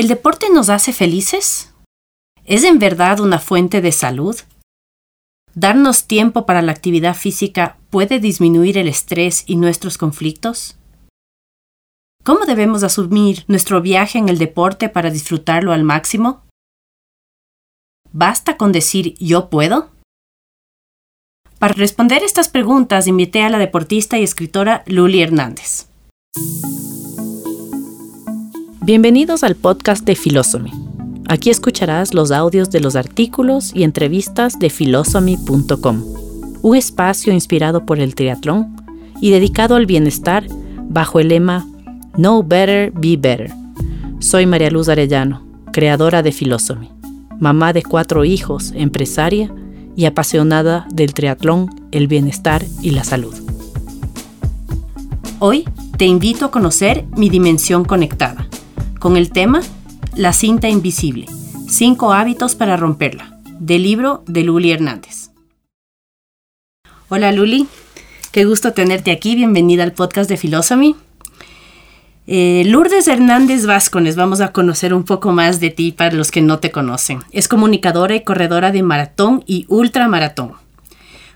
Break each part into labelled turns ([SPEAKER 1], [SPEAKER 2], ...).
[SPEAKER 1] ¿El deporte nos hace felices? ¿Es en verdad una fuente de salud? ¿Darnos tiempo para la actividad física puede disminuir el estrés y nuestros conflictos? ¿Cómo debemos asumir nuestro viaje en el deporte para disfrutarlo al máximo? ¿Basta con decir yo puedo? Para responder estas preguntas invité a la deportista y escritora Luli Hernández. Bienvenidos al podcast de Philosophy. Aquí escucharás los audios de los artículos y entrevistas de philosophy.com, un espacio inspirado por el triatlón y dedicado al bienestar bajo el lema Know Better, Be Better. Soy María Luz Arellano, creadora de Philosophy, mamá de cuatro hijos, empresaria y apasionada del triatlón, el bienestar y la salud. Hoy te invito a conocer mi dimensión conectada con el tema La cinta invisible, cinco hábitos para romperla, del libro de Luli Hernández. Hola Luli, qué gusto tenerte aquí, bienvenida al podcast de Philosophy. Eh, Lourdes Hernández Vázquez, vamos a conocer un poco más de ti para los que no te conocen. Es comunicadora y corredora de maratón y ultramaratón.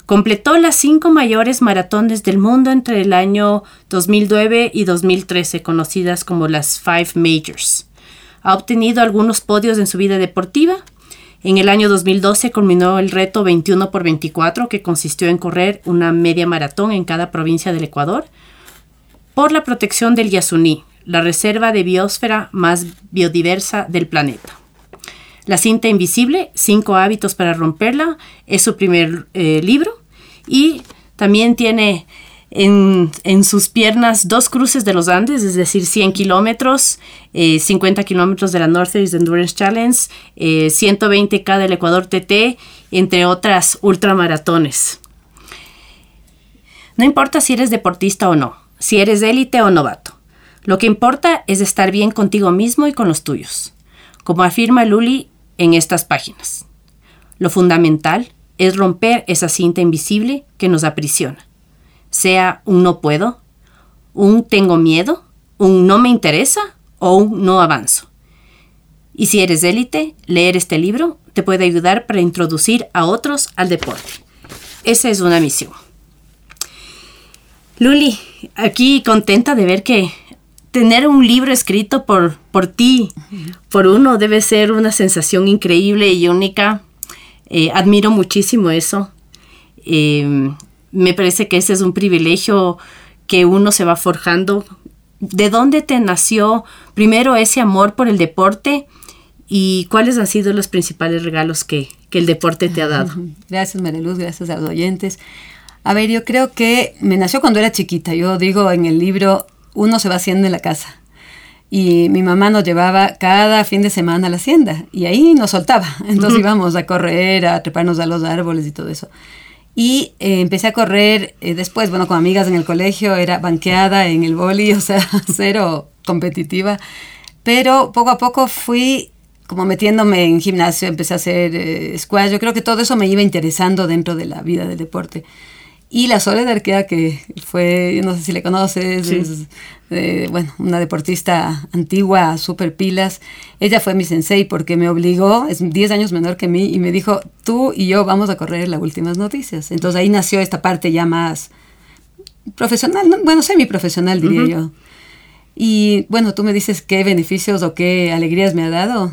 [SPEAKER 1] Completó las cinco mayores maratones del mundo entre el año 2009 y 2013, conocidas como las Five Majors. Ha obtenido algunos podios en su vida deportiva. En el año 2012 culminó el reto 21 por 24, que consistió en correr una media maratón en cada provincia del Ecuador, por la protección del Yasuní, la reserva de biosfera más biodiversa del planeta. La cinta invisible, Cinco hábitos para romperla, es su primer eh, libro y también tiene en, sus piernas dos cruces de los Andes, es decir, 100 kilómetros, 50 eh, kilómetros de la Northeast Endurance Challenge, 120K eh, del Ecuador TT, entre otras ultramaratones. No importa si eres deportista o no, si eres élite o novato. Lo que importa es estar bien contigo mismo y con los tuyos, como afirma Luli en estas páginas. Lo fundamental es romper esa cinta invisible que nos aprisiona. Sea un no puedo, un tengo miedo, un no me interesa o un no avanzo. Y si eres élite, leer este libro te puede ayudar para introducir a otros al deporte. Esa es una misión. Luli, aquí contenta de ver que tener un libro escrito por, por ti, por uno, debe ser una sensación increíble y única. Eh, admiro muchísimo eso. Em, me parece que ese es un privilegio que uno se va forjando. ¿De dónde te nació primero ese amor por el deporte y cuáles han sido los principales regalos que, que el deporte te ha dado?
[SPEAKER 2] Gracias, Mariluz, gracias a los oyentes. A ver, yo creo que me nació cuando era chiquita. Yo digo en el libro, uno se va haciendo en la casa. Y mi mamá nos llevaba cada fin de semana a la hacienda y ahí nos soltaba. Entonces íbamos a correr, a treparnos a los árboles y todo eso. Y eh, empecé a correr eh, después, bueno, con amigas en el colegio, era banqueada en el boli, o sea, cero competitiva. Pero poco a poco fui como metiéndome en gimnasio, empecé a hacer eh, squash. Yo creo que todo eso me iba interesando dentro de la vida del deporte. Y la Soledad Arquea, que fue, no sé si le conoces, es, eh, bueno, una deportista antigua, super pilas. Ella fue mi sensei porque me obligó, es 10 años menor que mí, y me dijo, tú y yo vamos a correr las últimas noticias. Entonces ahí nació esta parte ya más profesional, bueno, semi-profesional diría yo. Y bueno, tú me dices qué beneficios o qué alegrías me ha dado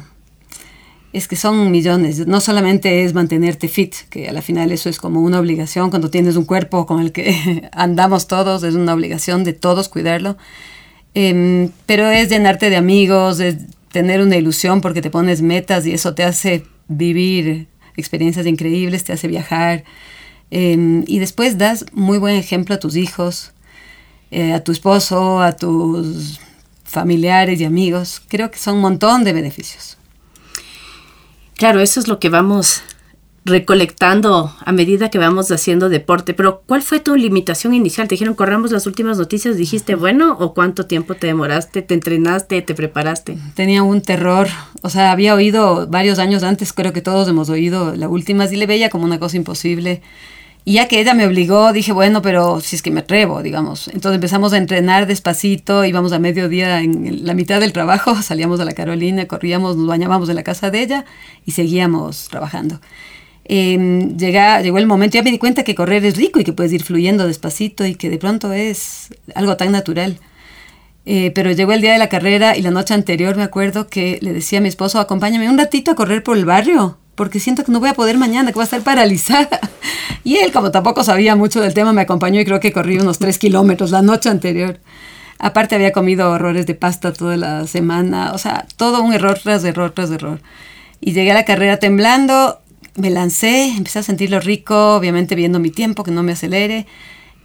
[SPEAKER 2] es que son millones. No solamente es mantenerte fit, que a la final eso es como una obligación cuando tienes un cuerpo con el que andamos todos, es una obligación de todos cuidarlo. Em, pero es llenarte de amigos, es tener una ilusión porque te pones metas y eso te hace vivir experiencias increíbles, te hace viajar. Em, y después das muy buen ejemplo a tus hijos, eh, a tu esposo, a tus familiares y amigos. Creo que son un montón de beneficios.
[SPEAKER 1] Claro, eso es lo que vamos recolectando a medida que vamos haciendo deporte. Pero, ¿cuál fue tu limitación inicial? Te dijeron, corramos las últimas noticias, dijiste, bueno, o cuánto tiempo te demoraste, te entrenaste, te preparaste.
[SPEAKER 2] Tenía un terror, o sea, había oído varios años antes, creo que todos hemos oído la última, y le veía como una cosa imposible. Y ya que ella me obligó, dije, bueno, pero si es que me atrevo, digamos. Entonces empezamos a entrenar despacito, íbamos a mediodía en la mitad del trabajo, salíamos de la Carolina, corríamos, nos bañábamos en la casa de ella y seguíamos trabajando. Eh, llegó el momento, ya me di cuenta que correr es rico y que puedes ir fluyendo despacito y que de pronto es algo tan natural. Eh, pero llegó el día de la carrera y la noche anterior me acuerdo que le decía a mi esposo, acompáñame un ratito a correr por el barrio porque siento que no voy a poder mañana, que voy a estar paralizada. Y él, como tampoco sabía mucho del tema, me acompañó y creo que corrí unos tres kilómetros la noche anterior. Aparte había comido horrores de pasta toda la semana, o sea, todo un error tras error tras error. Y llegué a la carrera temblando, me lancé, empecé a sentirlo rico, obviamente viendo mi tiempo, que no me acelere.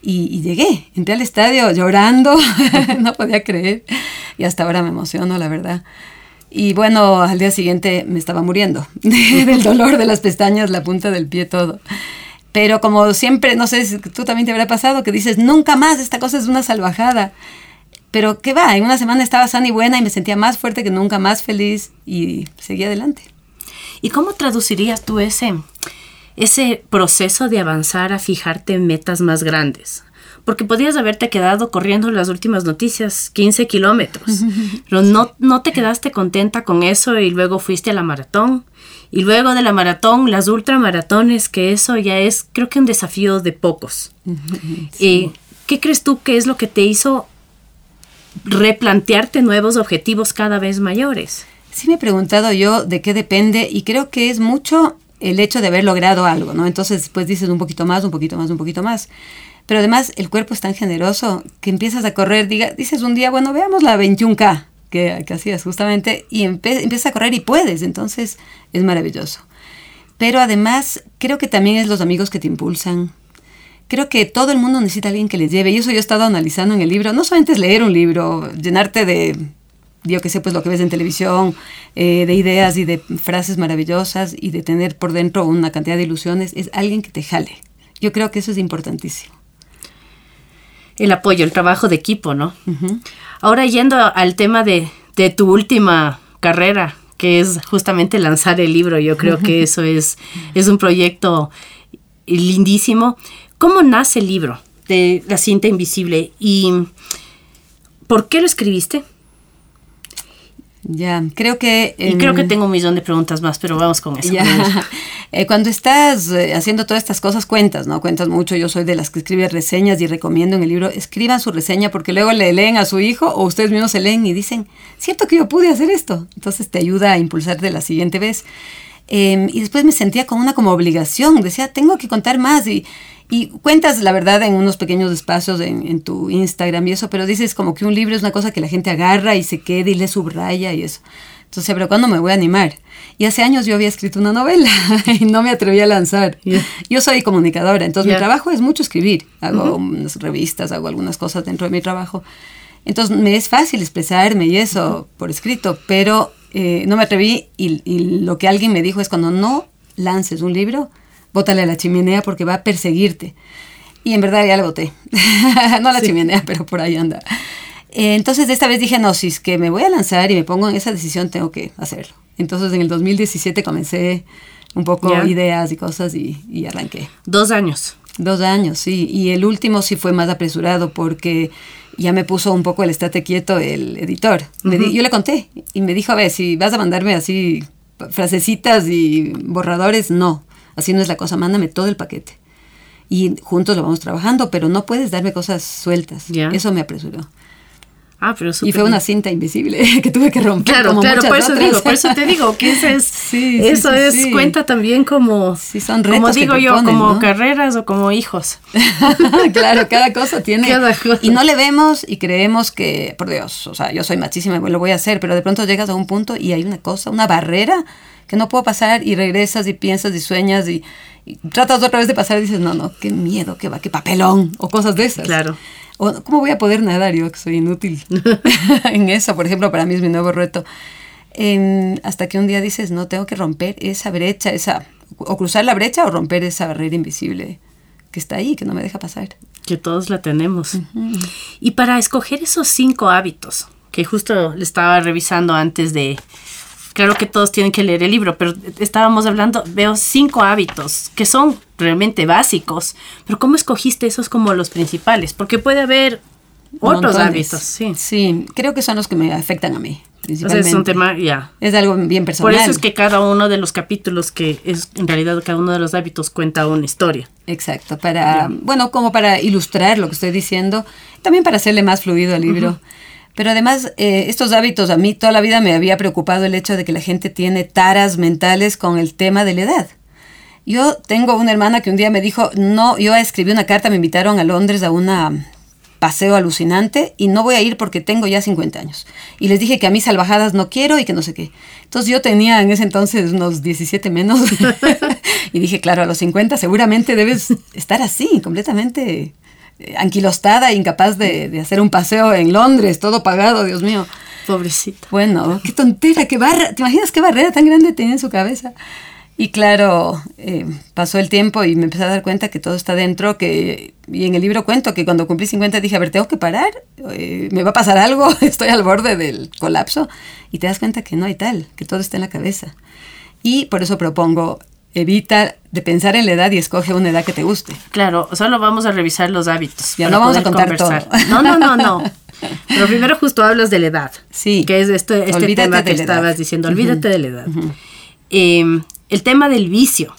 [SPEAKER 2] Y, y, llegué, entré al estadio llorando, no podía creer. Y hasta ahora me emociono, la verdad. Y bueno, al día siguiente me estaba muriendo del dolor de las pestañas, la punta del pie, todo. Pero como siempre, no sé si tú también te habrá pasado, que dices, nunca más, esta cosa es una salvajada. Pero qué va, en una semana estaba sana y buena y me sentía más fuerte que nunca, más feliz y seguí adelante.
[SPEAKER 1] ¿Y cómo traducirías tú ese, ese proceso de avanzar a fijarte en metas más grandes? Porque podrías haberte quedado corriendo las últimas noticias, 15 kilómetros, pero no, no te quedaste contenta con eso y luego fuiste a la maratón. Y luego de la maratón, las ultramaratones, que eso ya es, creo que un desafío de pocos. Eh, ¿Qué crees tú que es lo que te hizo replantearte nuevos objetivos cada vez mayores?
[SPEAKER 2] Sí me he preguntado yo de qué depende y creo que es mucho el hecho de haber logrado algo, ¿no? Entonces después dices un poquito más, un poquito más, un poquito más. Pero además el cuerpo es tan generoso que empiezas a correr, diga, dices un día, bueno, veamos la 21K que, que hacías justamente y empiezas a correr y puedes, entonces es maravilloso. Pero además creo que también es los amigos que te impulsan. Creo que todo el mundo necesita alguien que les lleve. Y eso yo he estado analizando en el libro. No solamente es leer un libro, llenarte de, yo que sé, pues lo que ves en televisión, eh, de ideas y de frases maravillosas y de tener por dentro una cantidad de ilusiones. Es alguien que te jale. Yo creo que eso es importantísimo
[SPEAKER 1] el apoyo, el trabajo de equipo, ¿no? Ahora yendo al tema de, tu última carrera, que es justamente lanzar el libro, yo creo que eso es, es un proyecto lindísimo. ¿Cómo nace el libro de La cinta invisible y por qué lo escribiste?
[SPEAKER 2] Ya, creo que...
[SPEAKER 1] y creo que tengo un millón de preguntas más, pero vamos con eso.
[SPEAKER 2] Eh, cuando estás eh, haciendo todas estas cosas, cuentas, ¿no? Cuentas mucho. Yo soy de las que escribe reseñas y recomiendo en el libro, escriban su reseña porque luego le leen a su hijo o ustedes mismos se leen y dicen, cierto que yo pude hacer esto. Entonces te ayuda a impulsarte la siguiente vez. Em, y después me sentía como una como obligación. Decía, tengo que contar más y y cuentas la verdad en unos pequeños espacios en, tu Instagram y eso, pero dices como que un libro es una cosa que la gente agarra y se queda y le subraya y eso. Entonces, pero ¿cuándo me voy a animar? Y hace años yo había escrito una novela y no me atreví a lanzar. Yo soy comunicadora, entonces mi trabajo es mucho escribir. Hago unas revistas, hago algunas cosas dentro de mi trabajo. Entonces me es fácil expresarme y eso por escrito, pero eh, no me atreví y, y lo que alguien me dijo es cuando no lances un libro, bótale a la chimenea porque va a perseguirte. Y en verdad ya la boté. no a la chimenea, pero por ahí anda. Eh, entonces, esta vez dije, no, si es que me voy a lanzar y me pongo en esa decisión, tengo que hacerlo. Entonces, en el 2017 comencé un poco ideas y cosas y, y, arranqué.
[SPEAKER 1] Dos años.
[SPEAKER 2] Dos años, sí. Y el último sí fue más apresurado porque ya me puso un poco el estate quieto el editor. yo le conté y me dijo, a ver, si vas a mandarme así frasecitas y borradores, no. Así no es la cosa, mándame todo el paquete. Y juntos lo vamos trabajando, pero no puedes darme cosas sueltas. Eso me apresuró.
[SPEAKER 1] Ah, pero
[SPEAKER 2] y fue una cinta invisible que tuve que romper.
[SPEAKER 1] Claro, claro, por eso digo, por eso te digo que eso es, eso es cuenta también como,
[SPEAKER 2] son
[SPEAKER 1] como digo yo, como carreras o como hijos.
[SPEAKER 2] claro, cada cosa tiene. Y no le vemos y creemos que, por Dios, o sea, yo soy machísima, lo voy a hacer, pero de pronto llegas a un punto y hay una cosa, una barrera que no puedo pasar y regresas y piensas y sueñas y, tratas otra vez de pasar y dices, no, no, qué miedo, qué va, qué papelón o cosas de esas.
[SPEAKER 1] Claro.
[SPEAKER 2] O, ¿Cómo voy a poder nadar yo que soy inútil en eso? Por ejemplo, para mí es mi nuevo reto. hasta que un día dices, no, tengo que romper esa brecha, esa, o cruzar la brecha o romper esa barrera invisible que está ahí, que no me deja pasar.
[SPEAKER 1] Que todos la tenemos. Y para escoger esos cinco hábitos, que justo le estaba revisando antes de, claro que todos tienen que leer el libro, pero estábamos hablando, veo cinco hábitos que son realmente básicos, pero ¿cómo escogiste esos como los principales? Porque puede haber otros hábitos, sí.
[SPEAKER 2] Sí, creo que son los que me afectan a mí.
[SPEAKER 1] Entonces es un tema, ya.
[SPEAKER 2] Es algo bien personal.
[SPEAKER 1] Por eso es que cada uno de los capítulos, que es en realidad cada uno de los hábitos cuenta una historia.
[SPEAKER 2] Exacto, para, bueno, como para ilustrar lo que estoy diciendo, también para hacerle más fluido al libro. Pero además, eh, estos hábitos, a mí toda la vida me había preocupado el hecho de que la gente tiene taras mentales con el tema de la edad. Yo tengo una hermana que un día me dijo, no, yo escribí una carta, me invitaron a Londres a una paseo alucinante y no voy a ir porque tengo ya 50 años. Y les dije que a mí salvajadas no quiero y que no sé qué. Entonces yo tenía en ese entonces unos 17 menos y dije, claro, a los 50 seguramente debes estar así, completamente anquilostada, incapaz de, de hacer un paseo en Londres, todo pagado, Dios mío.
[SPEAKER 1] Pobrecita.
[SPEAKER 2] Bueno, qué tontera, qué barra. ¿Te imaginas qué barrera tan grande tenía en su cabeza? Y claro, eh, pasó el tiempo y me empecé a dar cuenta que todo está dentro, que, y en el libro cuento que cuando cumplí 50 dije, a ver, tengo que parar, eh, me va a pasar algo, estoy al borde del colapso, y te das cuenta que no hay tal, que todo está en la cabeza. Y por eso propongo, evita de pensar en la edad y escoge una edad que te guste.
[SPEAKER 1] Claro, solo vamos a revisar los hábitos.
[SPEAKER 2] Ya no vamos a contar todo.
[SPEAKER 1] No, no, no, no. Pero primero justo hablas de la edad.
[SPEAKER 2] Sí.
[SPEAKER 1] Que es este, este tema que estabas diciendo, olvídate de la edad. eh, el tema del vicio,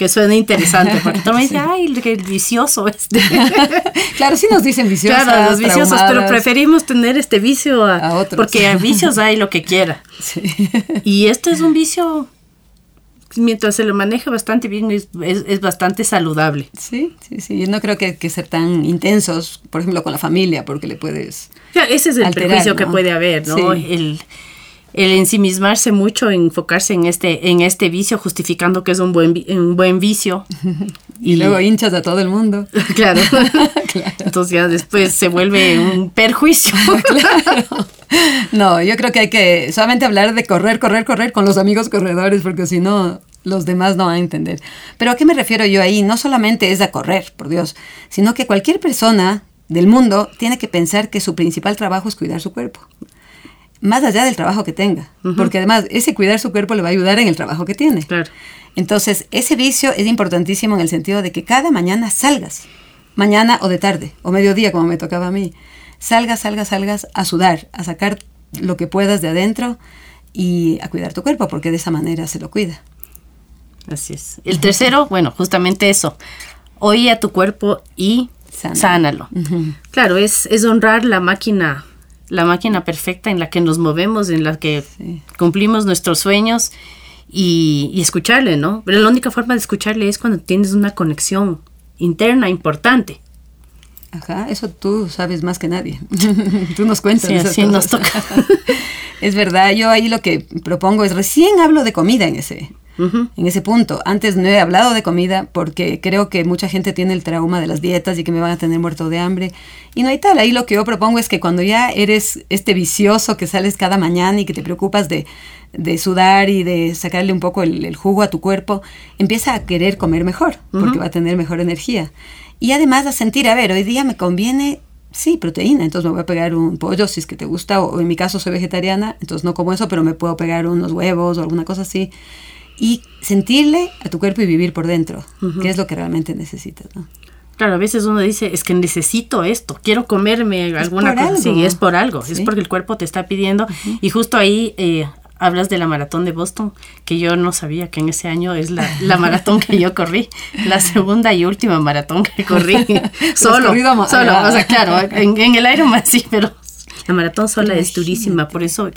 [SPEAKER 1] que suena interesante, porque tú me dices, ay, el vicioso este.
[SPEAKER 2] claro, sí nos dicen viciosos.
[SPEAKER 1] Claro, los viciosos, pero preferimos tener este vicio a, otros. Porque a vicios hay lo que quiera. Sí. Y este es un vicio, mientras se lo maneja bastante bien, es, es, bastante saludable.
[SPEAKER 2] Sí, sí, sí. Yo no creo que, que, ser tan intensos, por ejemplo, con la familia, porque le puedes.
[SPEAKER 1] Ya, ese es el alterar, prejuicio ¿no? que puede haber, ¿no? Sí. El el ensimismarse mucho, enfocarse en este, en este vicio, justificando que es un buen, un buen vicio.
[SPEAKER 2] y, y, luego hinchas a todo el mundo.
[SPEAKER 1] claro. claro. Entonces ya después se vuelve un perjuicio.
[SPEAKER 2] claro. No, yo creo que hay que solamente hablar de correr, correr, correr con los amigos corredores, porque si no, los demás no van a entender. Pero ¿a qué me refiero yo ahí? No solamente es a correr, por Dios, sino que cualquier persona del mundo tiene que pensar que su principal trabajo es cuidar su cuerpo más allá del trabajo que tenga, uh -huh. porque además ese cuidar su cuerpo le va a ayudar en el trabajo que tiene.
[SPEAKER 1] Claro.
[SPEAKER 2] Entonces, ese vicio es importantísimo en el sentido de que cada mañana salgas, mañana o de tarde, o mediodía como me tocaba a mí, salgas, salgas, salgas a sudar, a sacar lo que puedas de adentro y a cuidar tu cuerpo, porque de esa manera se lo cuida.
[SPEAKER 1] Así es. El tercero, bueno, justamente eso, oye a tu cuerpo y sánalo. sánalo. Uh -huh. Claro, es, es honrar la máquina la máquina perfecta en la que nos movemos, en la que sí. cumplimos nuestros sueños y, y, escucharle, ¿no? Pero la única forma de escucharle es cuando tienes una conexión interna importante.
[SPEAKER 2] Ajá, eso tú sabes más que nadie. tú nos cuentas.
[SPEAKER 1] Sí, así nos toca.
[SPEAKER 2] es verdad, yo ahí lo que propongo es, recién hablo de comida en ese, Uh -huh. en ese punto. Antes no he hablado de comida porque creo que mucha gente tiene el trauma de las dietas y que me van a tener muerto de hambre. Y no hay tal. Ahí lo que yo propongo es que cuando ya eres este vicioso que sales cada mañana y que te preocupas de, de sudar y de sacarle un poco el, el, jugo a tu cuerpo, empieza a querer comer mejor porque uh -huh. va a tener mejor energía. Y además a sentir, a ver, hoy día me conviene Sí, proteína, entonces me voy a pegar un pollo si es que te gusta, o en mi caso soy vegetariana, entonces no como eso, pero me puedo pegar unos huevos o alguna cosa así y sentirle a tu cuerpo y vivir por dentro, uh -huh. que es lo que realmente necesitas, ¿no?
[SPEAKER 1] Claro, a veces uno dice, es que necesito esto, quiero comerme alguna cosa así, y es por algo, ¿Sí? es porque el cuerpo te está pidiendo. Uh -huh. Y justo ahí eh, hablas de la maratón de Boston, que yo no sabía que en ese año es la, la maratón que yo corrí, la segunda y última maratón que corrí, solo, solo, o sea, claro, en, en el Ironman sí, pero la maratón sola Imagínate. es durísima, por eso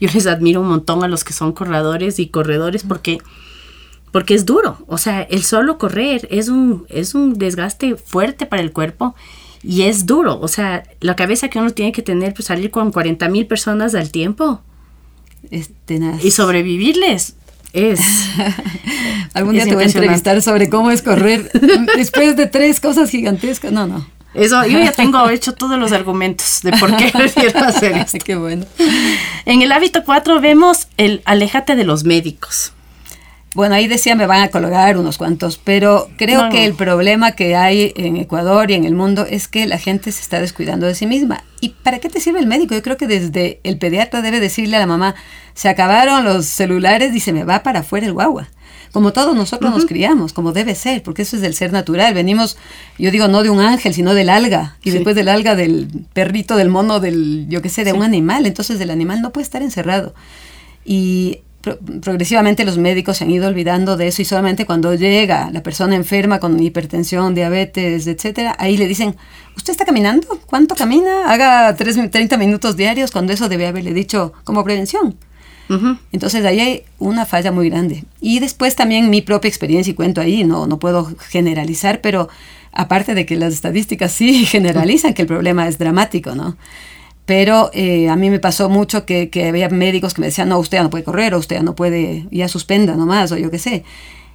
[SPEAKER 1] yo les admiro un montón a los que son corredores y corredores porque porque es duro, o sea, el solo correr es un es un desgaste fuerte para el cuerpo y es duro, o sea, la cabeza que uno tiene que tener pues salir con 40 mil personas al tiempo
[SPEAKER 2] es
[SPEAKER 1] y sobrevivirles es.
[SPEAKER 2] Algún día te voy a entrevistar sobre cómo es correr después de tres cosas gigantescas. No, no.
[SPEAKER 1] Eso, yo ya tengo hecho todos los argumentos de por qué prefiero hacer esto.
[SPEAKER 2] Qué bueno.
[SPEAKER 1] En el hábito 4 vemos el aléjate de los médicos.
[SPEAKER 2] Bueno, ahí decía me van a colgar unos cuantos, pero creo que el problema que hay en Ecuador y en el mundo es que la gente se está descuidando de sí misma. ¿Y para qué te sirve el médico? Yo creo que desde el pediatra debe decirle a la mamá, se acabaron los celulares y se me va para afuera el guagua. Como todos nosotros nos criamos, como debe ser, porque eso es del ser natural. Venimos, yo digo, no de un ángel, sino del alga. Y después del alga, del perrito, del mono, del, yo qué sé, de un animal. Entonces el animal no puede estar encerrado. Y progresivamente los médicos se han ido olvidando de eso y solamente cuando llega la persona enferma con hipertensión, diabetes, etcétera, ahí le dicen, ¿usted está caminando? ¿Cuánto camina? Haga 30 minutos diarios cuando eso debe haberle dicho como prevención. Entonces ahí hay una falla muy grande. Y después también mi propia experiencia y cuento ahí, no, no puedo generalizar, pero aparte de que las estadísticas sí generalizan que el problema es dramático, ¿no? Pero eh, a mí me pasó mucho que, que, había médicos que me decían, no, usted ya no puede correr, o usted ya no puede, ya suspenda nomás, o yo qué sé.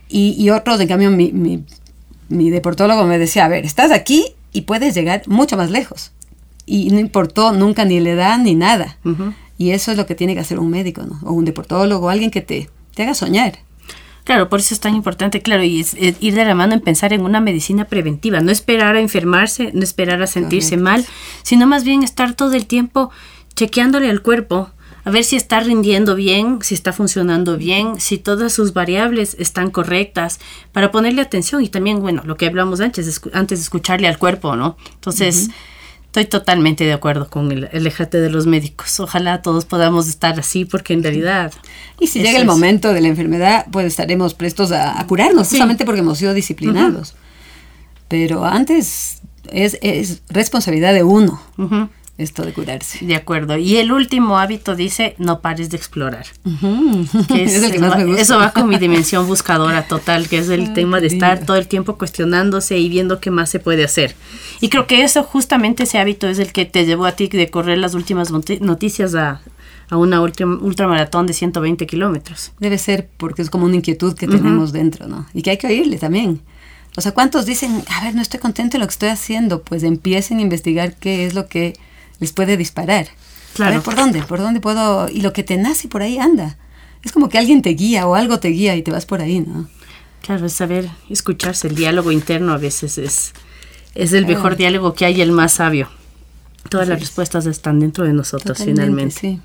[SPEAKER 2] Y, y otros, en cambio, mi, mi, mi, deportólogo me decía, a ver, estás aquí y puedes llegar mucho más lejos. Y no importó nunca ni la edad ni nada. Y eso es lo que tiene que hacer un médico, ¿no? O un deportólogo, alguien que te, te haga soñar.
[SPEAKER 1] Claro, por eso es tan importante, claro, y es, ir de la mano en pensar en una medicina preventiva, no esperar a enfermarse, no esperar a sentirse mal, sino más bien estar todo el tiempo chequeándole al cuerpo, a ver si está rindiendo bien, si está funcionando bien, si todas sus variables están correctas, para ponerle atención y también, bueno, lo que hablamos antes, antes de escucharle al cuerpo, ¿no? Entonces, Estoy totalmente de acuerdo con el alejate de los médicos. Ojalá todos podamos estar así porque en realidad...
[SPEAKER 2] Y si llega el momento de la enfermedad, pues estaremos prestos a, curarnos, justamente porque hemos sido disciplinados. Pero antes es, es, responsabilidad de uno esto de curarse.
[SPEAKER 1] De acuerdo. Y el último hábito dice, no pares de explorar. eso, va, con mi dimensión buscadora total, que es el tema de estar todo el tiempo cuestionándose y viendo qué más se puede hacer. Y creo que eso, justamente ese hábito es el que te llevó a ti de correr las últimas noticias a, a una ultramaratón de 120 kilómetros.
[SPEAKER 2] Debe ser porque es como una inquietud que tenemos dentro, ¿no? Y que hay que oírle también. O sea, ¿cuántos dicen, a ver, no estoy contento en lo que estoy haciendo? Pues empiecen a investigar qué es lo que les puede disparar. Claro. A ver, ¿por dónde? ¿Por dónde puedo? Y lo que te nace por ahí anda. Es como que alguien te guía o algo te guía y te vas por ahí, ¿no?
[SPEAKER 1] Claro, es saber escucharse. El diálogo interno a veces es, es el mejor diálogo que hay, el más sabio. Todas las respuestas están dentro de nosotros finalmente.
[SPEAKER 2] Sí,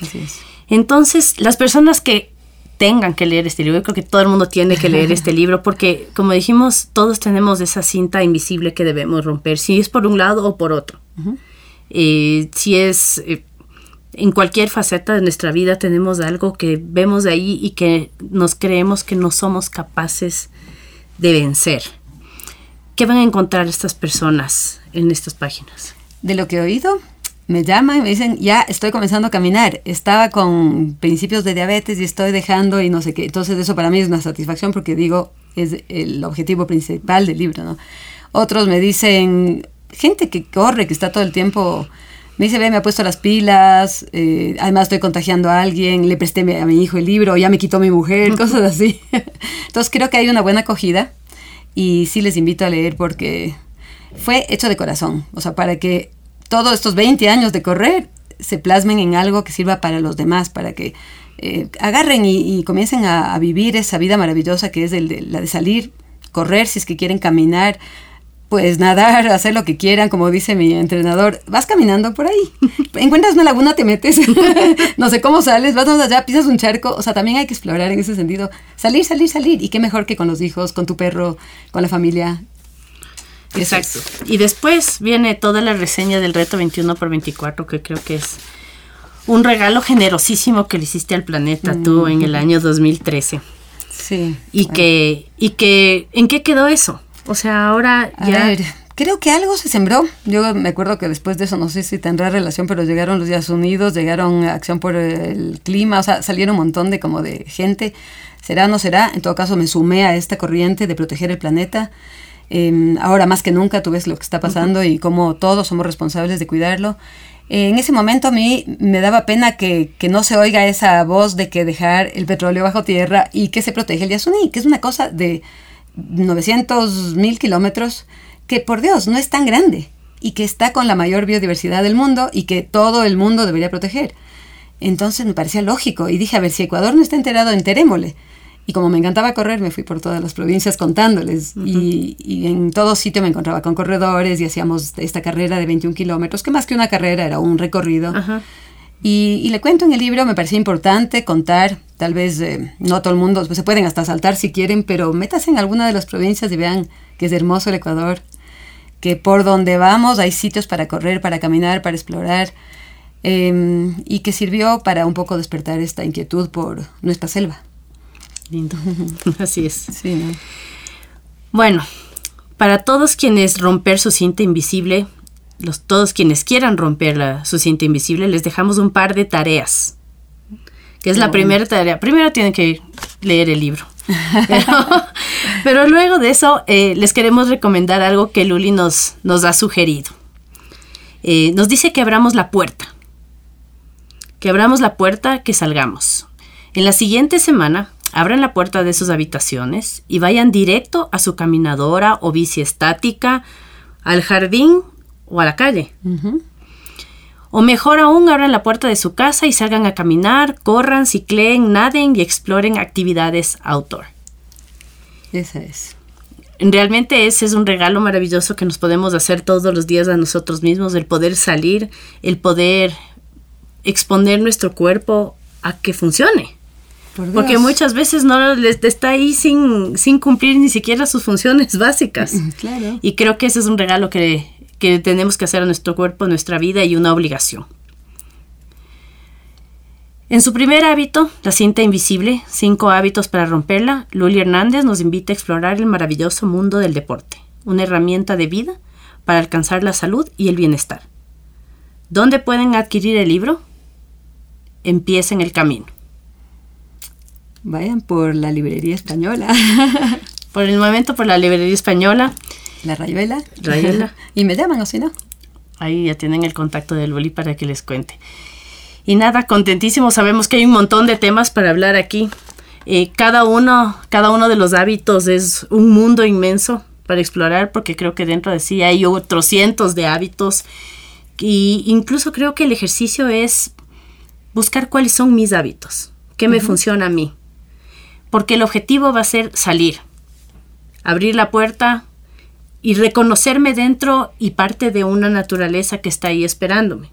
[SPEAKER 2] así es.
[SPEAKER 1] Entonces, las personas que tengan que leer este libro, yo creo que todo el mundo tiene que leer este libro porque, como dijimos, todos tenemos esa cinta invisible que debemos romper, si es por un lado o por otro. Eh, si es eh, en cualquier faceta de nuestra vida tenemos algo que vemos de ahí y que nos creemos que no somos capaces de vencer. ¿Qué van a encontrar estas personas en estas páginas?
[SPEAKER 2] De lo que he oído, me llaman y me dicen, ya estoy comenzando a caminar. Estaba con principios de diabetes y estoy dejando y no sé qué. Entonces eso para mí es una satisfacción porque digo, es el objetivo principal del libro, ¿no? Otros me dicen, gente que corre, que está todo el tiempo, me dice, ve, me ha puesto las pilas, eh, además estoy contagiando a alguien, le presté a mi hijo el libro, ya me quitó mi mujer, cosas así. Entonces creo que hay una buena acogida y sí les invito a leer porque fue hecho de corazón, o sea, para que todos estos 20 años de correr se plasmen en algo que sirva para los demás, para que eh, agarren y, comiencen a, vivir esa vida maravillosa que es la de salir, correr si es que quieren caminar, pues nadar, hacer lo que quieran, como dice mi entrenador, vas caminando por ahí, encuentras una laguna, te metes, no sé cómo sales, vas allá, pisas un charco, o sea, también hay que explorar en ese sentido, salir, salir, salir, y qué mejor que con los hijos, con tu perro, con la familia.
[SPEAKER 1] Exacto. Y después viene toda la reseña del reto 21 por 24, que creo que es un regalo generosísimo que le hiciste al planeta tú en el año 2013.
[SPEAKER 2] Sí.
[SPEAKER 1] Y que, y que, ¿en qué quedó eso? O sea, ahora ya... ver,
[SPEAKER 2] creo que algo se sembró. Yo me acuerdo que después de eso, no sé si tendrá relación, pero llegaron los Días Unidos, llegaron Acción por el Clima, o sea, salieron un montón de como de gente. ¿Será o no será? En todo caso, me sumé a esta corriente de proteger el planeta. Em, ahora más que nunca tú ves lo que está pasando y cómo todos somos responsables de cuidarlo. en ese momento a mí me daba pena que, que, no se oiga esa voz de que dejar el petróleo bajo tierra y que se protege el Yasuní, que es una cosa de 900 mil kilómetros, que por Dios no es tan grande y que está con la mayor biodiversidad del mundo y que todo el mundo debería proteger. Entonces me parecía lógico y dije, a ver, si Ecuador no está enterado, enterémosle. Y como me encantaba correr, me fui por todas las provincias contándoles. y, y, en todo sitio me encontraba con corredores y hacíamos esta carrera de 21 kilómetros, que más que una carrera era un recorrido. Y, y, le cuento en el libro, me parecía importante contar, tal vez eh, no todo el mundo, pues se pueden hasta saltar si quieren, pero métase en alguna de las provincias y vean que es hermoso el Ecuador, que por donde vamos hay sitios para correr, para caminar, para explorar, eh, y que sirvió para un poco despertar esta inquietud por nuestra selva.
[SPEAKER 1] Lindo. Así es. Bueno, para todos quienes romper su cinta invisible, los, todos quienes quieran romper la, su cinta invisible, les dejamos un par de tareas. Que es la primera tarea. Primero tienen que leer el libro. Pero, luego de eso, eh, les queremos recomendar algo que Luli nos, nos ha sugerido. Eh, nos dice que abramos la puerta. Que abramos la puerta, que salgamos. En la siguiente semana abran la puerta de sus habitaciones y vayan directo a su caminadora o bici estática, al jardín o a la calle. O mejor aún, abran la puerta de su casa y salgan a caminar, corran, cicleen, naden y exploren actividades outdoor.
[SPEAKER 2] Esa es.
[SPEAKER 1] Realmente ese es un regalo maravilloso que nos podemos hacer todos los días a nosotros mismos, el poder salir, el poder exponer nuestro cuerpo a que funcione. Porque muchas veces no les está ahí sin, sin cumplir ni siquiera sus funciones básicas.
[SPEAKER 2] Claro.
[SPEAKER 1] Y creo que ese es un regalo que, que tenemos que hacer a nuestro cuerpo, nuestra vida y una obligación. En su primer hábito, la cinta invisible, cinco hábitos para romperla, Luli Hernández nos invita a explorar el maravilloso mundo del deporte, una herramienta de vida para alcanzar la salud y el bienestar. ¿Dónde pueden adquirir el libro? Empiecen el camino.
[SPEAKER 2] Vayan por la librería española.
[SPEAKER 1] por el momento por la librería española.
[SPEAKER 2] La Rayuela.
[SPEAKER 1] Rayuela.
[SPEAKER 2] y me llaman o si no.
[SPEAKER 1] Ahí ya tienen el contacto del Boli para que les cuente. Y nada, contentísimo. Sabemos que hay un montón de temas para hablar aquí. Eh, cada, uno, cada uno de los hábitos es un mundo inmenso para explorar porque creo que dentro de sí hay otros cientos de hábitos. Y incluso creo que el ejercicio es buscar cuáles son mis hábitos, qué me funciona a mí. Porque el objetivo va a ser salir, abrir la puerta y reconocerme dentro y parte de una naturaleza que está ahí esperándome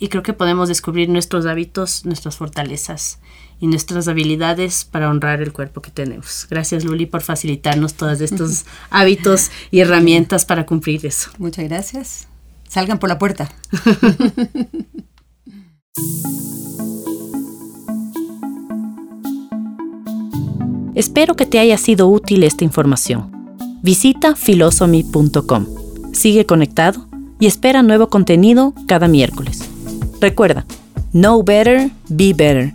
[SPEAKER 1] y creo que podemos descubrir nuestros hábitos, nuestras fortalezas y nuestras habilidades para honrar el cuerpo que tenemos. Gracias Luli por facilitarnos todos estos hábitos y herramientas para cumplir eso.
[SPEAKER 2] Muchas gracias. Salgan por la puerta.
[SPEAKER 1] Espero que te haya sido útil esta información. Visita philosophy.com. Sigue conectado y espera nuevo contenido cada miércoles. Recuerda, know better, be better.